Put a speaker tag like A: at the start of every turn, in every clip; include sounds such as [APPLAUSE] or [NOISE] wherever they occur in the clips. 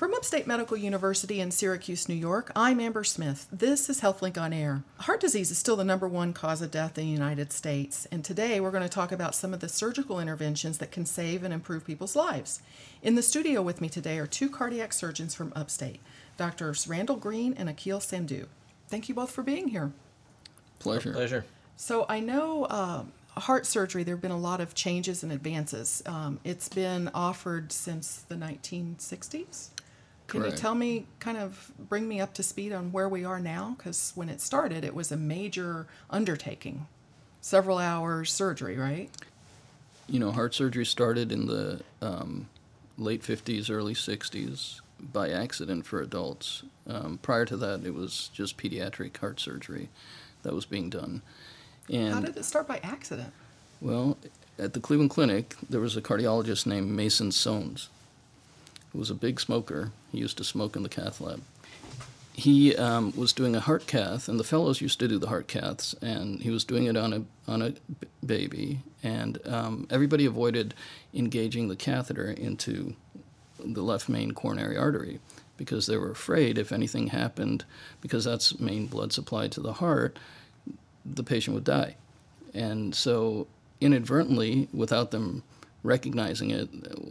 A: From Upstate Medical University in Syracuse, New York, I'm Amber Smith. This is HealthLink on Air. Heart disease is still the number one cause of death in the United States, and today we're going to talk about some of the surgical interventions that can save and improve people's lives. In the studio with me today are two cardiac surgeons from Upstate, Doctors Randall Green and Akil Sandhu. Thank you both for being here.
B: Pleasure.
C: Pleasure.
A: So I know um, heart surgery, there have been a lot of changes and advances. Um, it's been offered since the 1960s. Can you tell me, kind of bring me up to speed on where we are now? Because when it started, it was a major undertaking, several hours surgery, right?
B: You know, heart surgery started in the um, late 50s, early 60s by accident for adults. Um, prior to that, it was just pediatric heart surgery that was being done. And
A: How did it start by accident?
B: Well, at the Cleveland Clinic, there was a cardiologist named Mason Sones, who was a big smoker. He used to smoke in the cath lab. He um, was doing a heart cath, and the fellows used to do the heart caths, and he was doing it on a on a baby, and um, everybody avoided engaging the catheter into the left main coronary artery because they were afraid if anything happened, because that's main blood supply to the heart, the patient would die. And so, inadvertently, without them recognizing it,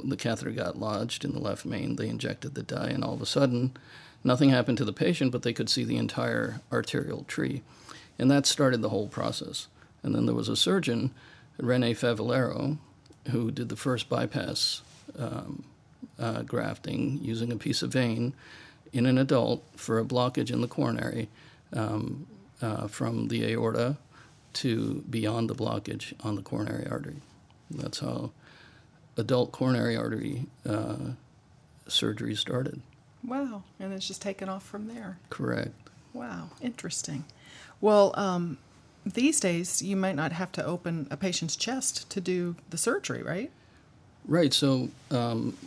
B: the catheter got lodged in the left main. They injected the dye, and all of a sudden, nothing happened to the patient, but they could see the entire arterial tree. And that started the whole process. And then there was a surgeon, Rene Favaloro, who did the first bypass um, uh, grafting using a piece of vein in an adult for a blockage in the coronary um, uh, from the aorta to beyond the blockage on the coronary artery. That's how adult coronary artery uh, surgery started.
A: Wow, and it's just taken off from there.
B: Correct.
A: Wow, interesting. Well, um, these days you might not have to open a patient's chest to do the surgery, right?
B: Right. So, um,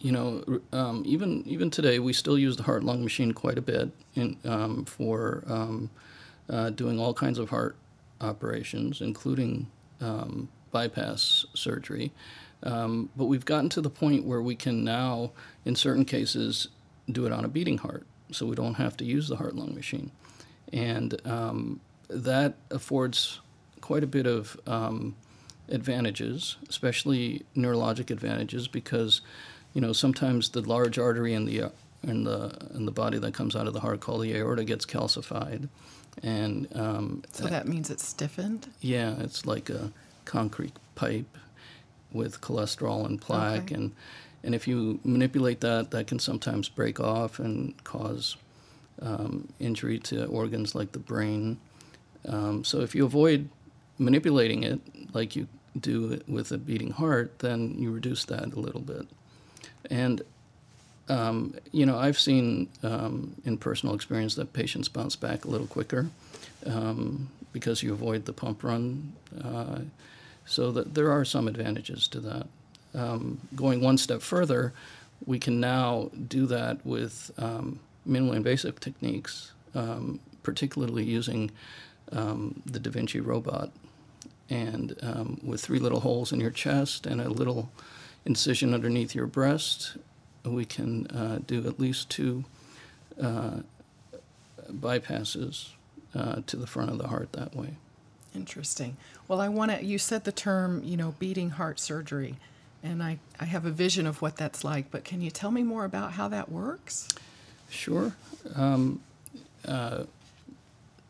B: you know, um, even even today, we still use the heart lung machine quite a bit in, um, for um, uh, doing all kinds of heart operations, including um, bypass surgery. Um, but we've gotten to the point where we can now, in certain cases, do it on a beating heart, so we don't have to use the heart lung machine, and um, that affords quite a bit of um, advantages, especially neurologic advantages, because you know sometimes the large artery in the in the in the body that comes out of the heart called the aorta gets calcified, and um,
A: So that means it's stiffened.
B: yeah, it's like a concrete pipe with cholesterol and plaque,
A: Okay.
B: and and if you manipulate that, that can sometimes break off and cause um, injury to organs like the brain. Um, so if you avoid manipulating it like you do with a beating heart, then you reduce that a little bit. And um, you know, I've seen um, in personal experience that patients bounce back a little quicker um, because you avoid the pump run. Uh, so that there are some advantages to that. Um, going one step further, we can now do that with um, minimally invasive techniques, um, particularly using um, the Da Vinci robot. And um, with three little holes in your chest and a little incision underneath your breast, we can uh, do at least two uh, bypasses uh, to the front of the heart that way.
A: Interesting. Well, I want to, you said the term, you know, beating heart surgery, and I, I have a vision of what that's like, but can you tell me more about how that works?
B: Sure. Um, uh,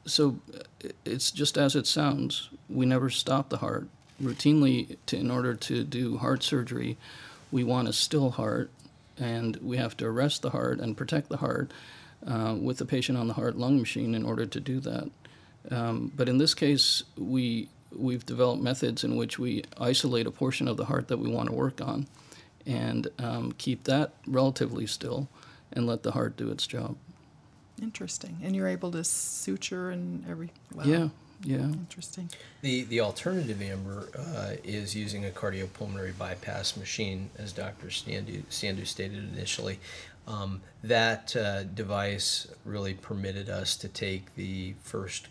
B: so uh, it's just as it sounds. We never stop the heart. Routinely, to, in order to do heart surgery, we want a still heart, and we have to arrest the heart and protect the heart uh, with the patient on the heart lung machine in order to do that. Um, but in this case, we we've developed methods in which we isolate a portion of the heart that we want to work on, and um, keep that relatively still, and let the heart do its job.
A: Interesting. And you're able to suture and every, wow.
B: Yeah, yeah.
A: Interesting.
C: The the alternative, Amber, uh, is using a cardiopulmonary bypass machine, as Dr. Sandhu, Sandhu stated initially. Um, that uh, device really permitted us to take the first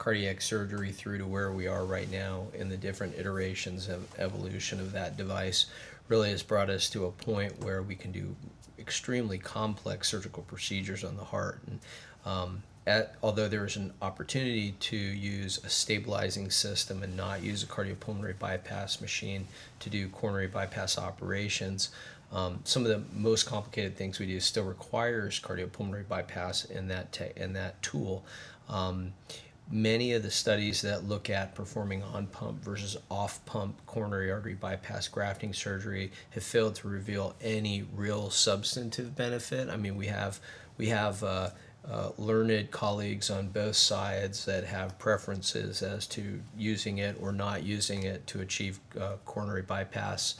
C: cardiac surgery through to where we are right now in the different iterations of evolution of that device really has brought us to a point where we can do extremely complex surgical procedures on the heart. And um, at, although there is an opportunity to use a stabilizing system and not use a cardiopulmonary bypass machine to do coronary bypass operations, um, some of the most complicated things we do still requires cardiopulmonary bypass in that te- in that tool. Um, many of the studies that look at performing on pump versus off pump coronary artery bypass grafting surgery have failed to reveal any real substantive benefit. I mean, we have we have uh, uh, learned colleagues on both sides that have preferences as to using it or not using it to achieve uh, coronary bypass.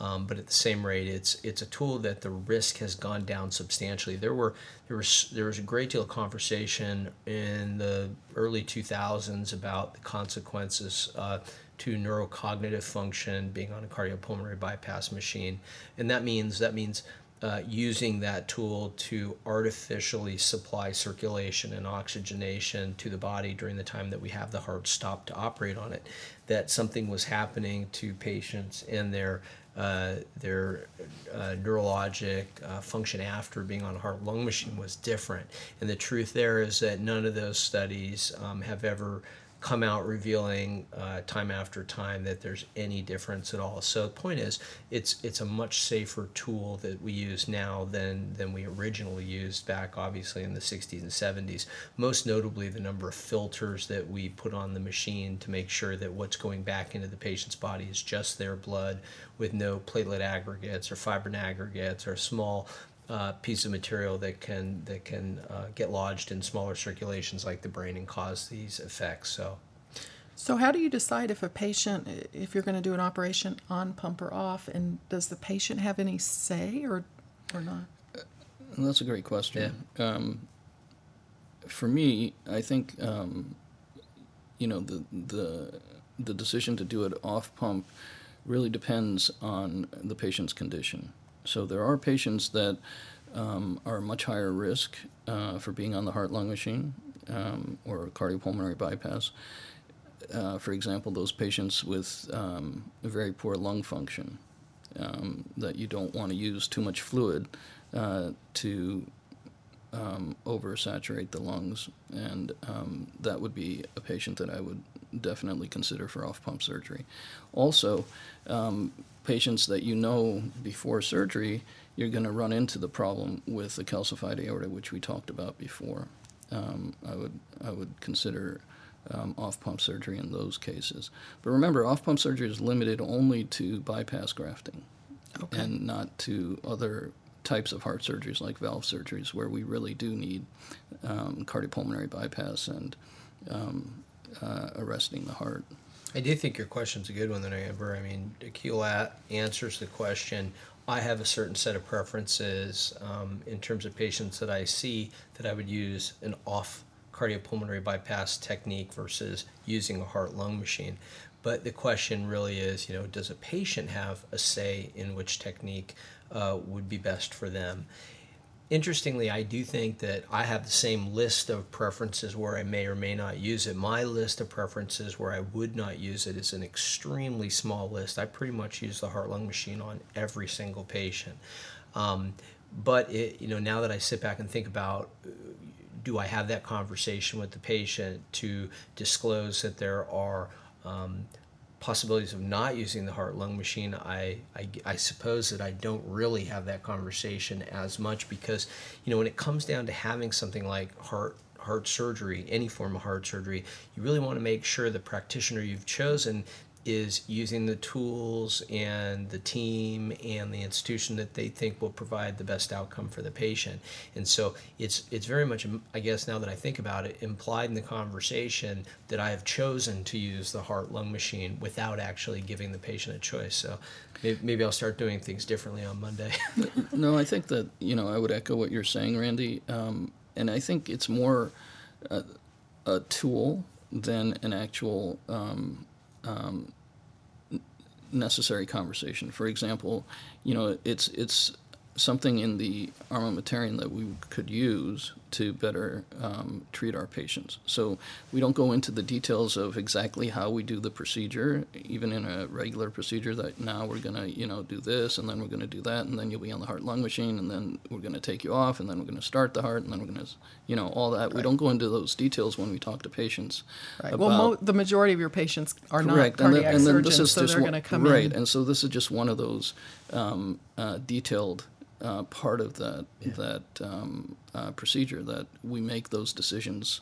C: Um, but at the same rate, it's it's a tool that the risk has gone down substantially. There were there was there was a great deal of conversation in the early 2000s about the consequences uh, to neurocognitive function being on a cardiopulmonary bypass machine, and that means that means uh, using that tool to artificially supply circulation and oxygenation to the body during the time that we have the heart stop to operate on it. That something was happening to patients and their uh, their uh, neurologic uh, function after being on a heart lung machine was different. And the truth there is that none of those studies um, have ever come out revealing uh, time after time that there's any difference at all. So the point is, it's it's a much safer tool that we use now than than we originally used back, obviously in the 60s and 70s. Most notably, the number of filters that we put on the machine to make sure that what's going back into the patient's body is just their blood, with no platelet aggregates or fibrin aggregates or small uh, piece of material that can that can uh, get lodged in smaller circulations like the brain and cause these effects. So,
A: so how do you decide if a patient, if you're going to do an operation on pump or off, and does the patient have any say or or not?
B: That's a great question. Yeah. Um, for me, I think um, you know the the the decision to do it off pump really depends on the patient's condition. So there are patients that um, are much higher risk uh, for being on the heart lung machine um, or cardiopulmonary bypass. Uh, for example, those patients with um, very poor lung function, um, that you don't want to use too much fluid uh, to um, oversaturate the lungs, and um, that would be a patient that I would definitely consider for off pump surgery. Also, um, patients that you know before surgery, you're going to run into the problem with the calcified aorta, which we talked about before. Um, I would I would consider um, off pump surgery in those cases. But remember, off pump surgery is limited only to bypass grafting okay. and not to other types of heart surgeries like valve surgeries where we really do need um, cardiopulmonary bypass and um, uh, arresting the heart.
C: I do think your question's a good one, then, Amber. I mean, Keelat answers the question. I have a certain set of preferences um, in terms of patients that I see that I would use an off cardiopulmonary bypass technique versus using a heart lung machine. But the question really is, you know, does a patient have a say in which technique uh, would be best for them? Interestingly, I do think that I have the same list of preferences where I may or may not use it. My list of preferences where I would not use it is an extremely small list. I pretty much use the heart lung machine on every single patient. Um, but it, you know, now that I sit back and think about, do I have that conversation with the patient to disclose that there are um, possibilities of not using the heart lung machine, I, I, I, suppose that I don't really have that conversation as much because, you know, when it comes down to having something like heart heart surgery, any form of heart surgery, you really want to make sure the practitioner you've chosen is using the tools and the team and the institution that they think will provide the best outcome for the patient. And so it's it's very much, I guess, now that I think about it, implied in the conversation that I have chosen to use the heart lung machine without actually giving the patient a choice. So maybe I'll start doing things differently on Monday. [LAUGHS]
B: no, I think that you know I would echo what you're saying, Randy, um, and I think it's more a, a tool than an actual um, um, necessary conversation. For example, you know, it's it's something in the armamentarium that we could use to better um, treat our patients. So we don't go into the details of exactly how we do the procedure, even in a regular procedure. That now we're going to, you know, do this, and then we're going to do that, and then you'll be on the heart-lung machine, and then we're going to take you off, and then we're going to start the heart, and then we're going to, you know, all that. Right. We don't go into those details when we talk to patients.
A: Right. well, mo- the majority of your patients are correct. not cardiac and then, and surgeons, so they're going to come
B: right.
A: in.
B: Right, and so this is just one of those um, uh, detailed uh, part of that yeah. that um, uh, procedure that we make those decisions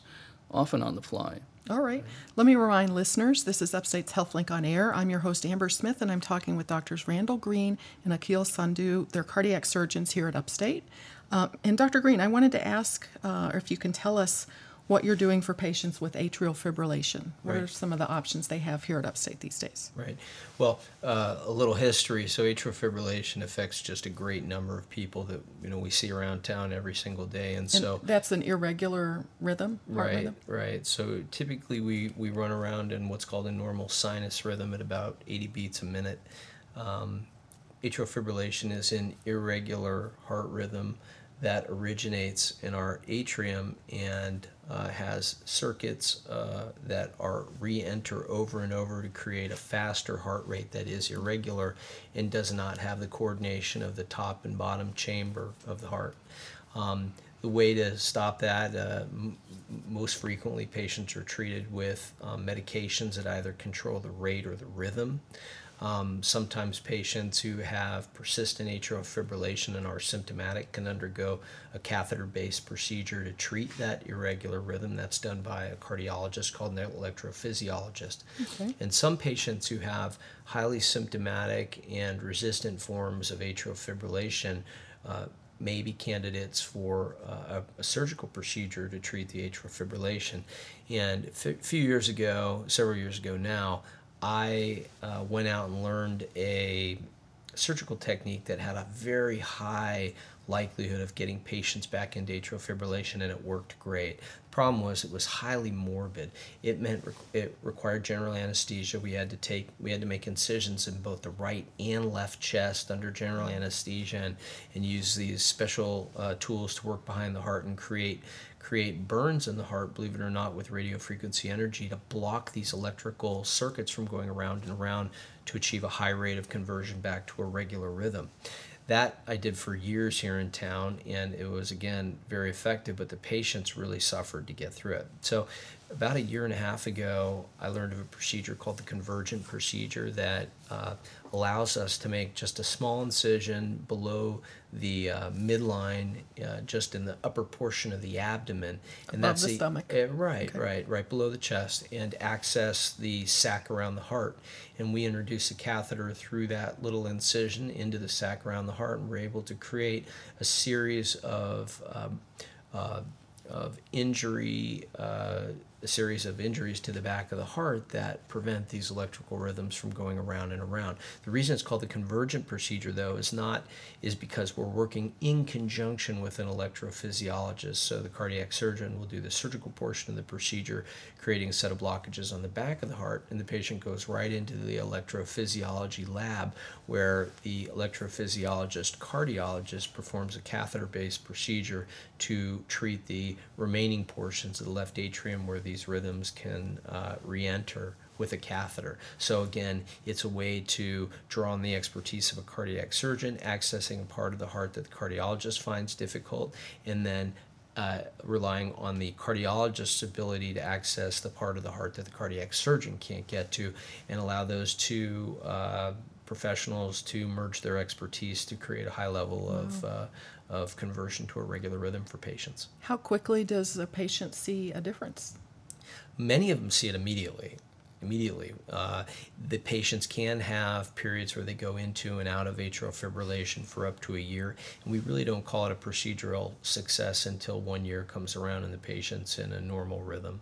B: often on the fly.
A: All right. Let me remind listeners this is Upstate's HealthLink on Air. I'm your host, Amber Smith, and I'm talking with doctors Randall Green and Akil Sandhu. They're cardiac surgeons here at Upstate. Um, and Dr. Green, I wanted to ask uh, if you can tell us what you're doing for patients with atrial fibrillation. What right. are some of the options they have here at Upstate these days?
C: Right. Well, uh, a little history. So atrial fibrillation affects just a great number of people that you know we see around town every single day, and, and so
A: that's an irregular rhythm.
C: right.
A: Rhythm?
C: Right. So typically we we run around in what's called a normal sinus rhythm at about 80 beats a minute. Um, atrial fibrillation is an irregular heart rhythm that originates in our atrium and uh, has circuits uh, that are re-enter over and over to create a faster heart rate that is irregular and does not have the coordination of the top and bottom chamber of the heart. Um, the way to stop that, uh, most frequently patients are treated with um, medications that either control the rate or the rhythm. Um, sometimes patients who have persistent atrial fibrillation and are symptomatic can undergo a catheter based procedure to treat that irregular rhythm. That's done by a cardiologist called an electrophysiologist. Okay. And some patients who have highly symptomatic and resistant forms of atrial fibrillation. Uh, may be candidates for uh, a, a, surgical procedure to treat the atrial fibrillation. And a few years ago, several years ago now, I uh, went out and learned a surgical technique that had a very high likelihood of getting patients back into atrial fibrillation, and it worked great. The problem was it was highly morbid. It meant it required general anesthesia. We had to take we had to make incisions in both the right and left chest under general anesthesia, and, and use these special uh, tools to work behind the heart and create create burns in the heart, believe it or not, with radio frequency energy to block these electrical circuits from going around and around to achieve a high rate of conversion back to a regular rhythm. That I did for years here in town, and it was again very effective, but the patients really suffered to get through it. So, about a year and a half ago, I learned of a procedure called the convergent procedure that uh, allows us to make just a small incision below the uh, midline, uh, just in the upper portion of the abdomen,
A: and Above that's the, the stomach.
C: Uh, right, okay. right, right below the chest, and access the sac around the heart. And we introduce a catheter through that little incision into the sac around the heart, and we're able to create a series of um, uh, of injury uh, a series of injuries to the back of the heart that prevent these electrical rhythms from going around and around. The reason it's called the convergent procedure, though, is not is because we're working in conjunction with an electrophysiologist. So the cardiac surgeon will do the surgical portion of the procedure, creating a set of blockages on the back of the heart, and the patient goes right into the electrophysiology lab where the electrophysiologist cardiologist performs a catheter-based procedure to treat the remaining portions of the left atrium where these rhythms can uh, re-enter with a catheter. So again, it's a way to draw on the expertise of a cardiac surgeon, accessing a part of the heart that the cardiologist finds difficult, and then uh, relying on the cardiologist's ability to access the part of the heart that the cardiac surgeon can't get to, and allow those two uh, professionals to merge their expertise to create a high level wow. of uh, of conversion to a regular rhythm for patients.
A: How quickly does a patient see a difference?
C: Many of them see it immediately. Immediately, uh, the patients can have periods where they go into and out of atrial fibrillation for up to a year, and we really don't call it a procedural success until one year comes around and the patient's in a normal rhythm.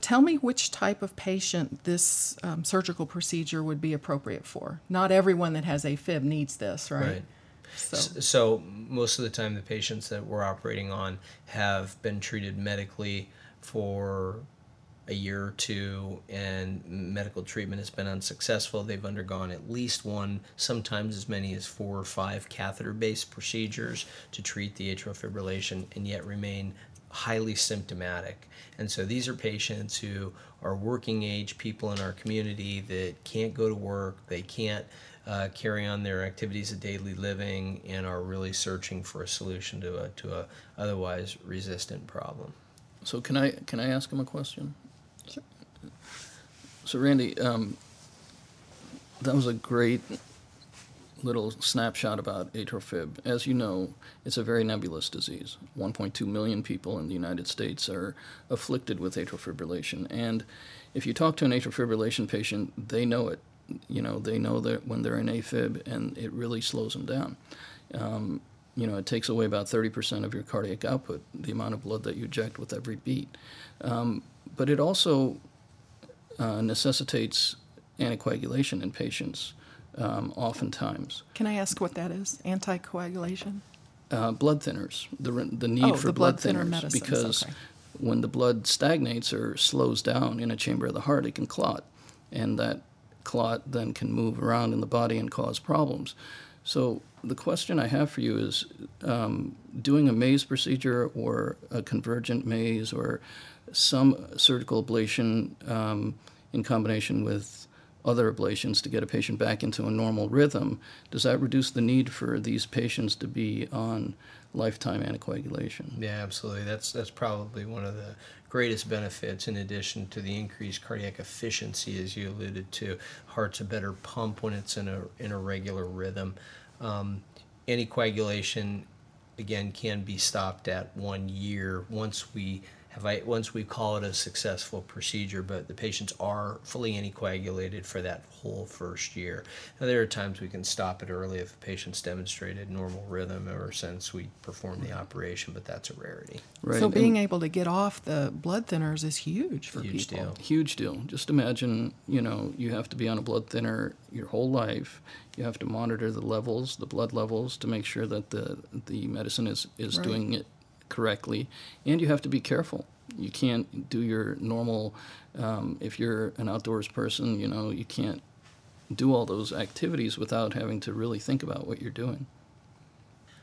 A: Tell me which type of patient this um, surgical procedure would be appropriate for. Not everyone that has AFib needs this, right?
C: Right. So. so, most of the time, the patients that we're operating on have been treated medically for a year or two and medical treatment has been unsuccessful, they've undergone at least one, sometimes as many as four or five catheter based procedures to treat the atrial fibrillation and yet remain highly symptomatic. And so these are patients who are working age people in our community that can't go to work, they can't uh, carry on their activities of daily living, and are really searching for a solution to a, to a otherwise resistant problem.
B: So can I can I ask him a question?
A: Sure.
B: So Randy, um, that was a great little snapshot about atrial fib. As you know, it's a very nebulous disease. 1.2 million people in the United States are afflicted with atrial fibrillation, and if you talk to an atrial fibrillation patient, they know it. You know, they know that when they're in AFib, and it really slows them down. Um, you know, it takes away about 30% of your cardiac output, the amount of blood that you eject with every beat. Um, but it also uh, necessitates anticoagulation in patients um, oftentimes.
A: Can I ask what that is? Anticoagulation?
B: Uh, blood thinners, the, the need
A: Oh,
B: for
A: the
B: blood,
A: blood thinner
B: thinners,
A: medicines,
B: because
A: okay.
B: when the blood stagnates or slows down in a chamber of the heart, it can clot, and that clot then can move around in the body and cause problems. So the question I have for you is, um, doing a maze procedure or a convergent maze or some surgical ablation um, in combination with other ablations to get a patient back into a normal rhythm, does that reduce the need for these patients to be on lifetime anticoagulation?
C: Yeah, absolutely. That's that's probably one of the greatest benefits in addition to the increased cardiac efficiency as you alluded to. Heart's a better pump when it's in a in a regular rhythm. Um, anticoagulation again can be stopped at one year once we have I, once we call it a successful procedure, but the patients are fully anticoagulated for that whole first year. Now, there are times we can stop it early if a patient's demonstrated normal rhythm ever since we performed the operation, but that's a rarity.
B: Right.
A: So
B: and-
A: being able to get off the blood thinners is huge for
C: Huge
A: people.
C: deal.
B: Huge deal. Just imagine, you know, you have to be on a blood thinner your whole life. You have to monitor the levels, the blood levels, to make sure that the the medicine is is
A: Right.
B: doing it correctly, and you have to be careful. You can't do your normal. Um, if you're an outdoors person, you know, you can't do all those activities without having to really think about what you're doing.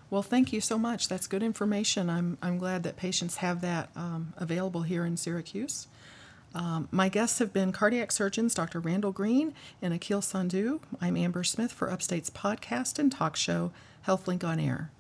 A: Well, thank you so much. That's good information. I'm, I'm glad that patients have that um, available here in Syracuse. Um, my guests have been cardiac surgeons Dr. Randall Green and Akil Sandhu. I'm Amber Smith for Upstate's podcast and talk show, HealthLink on Air.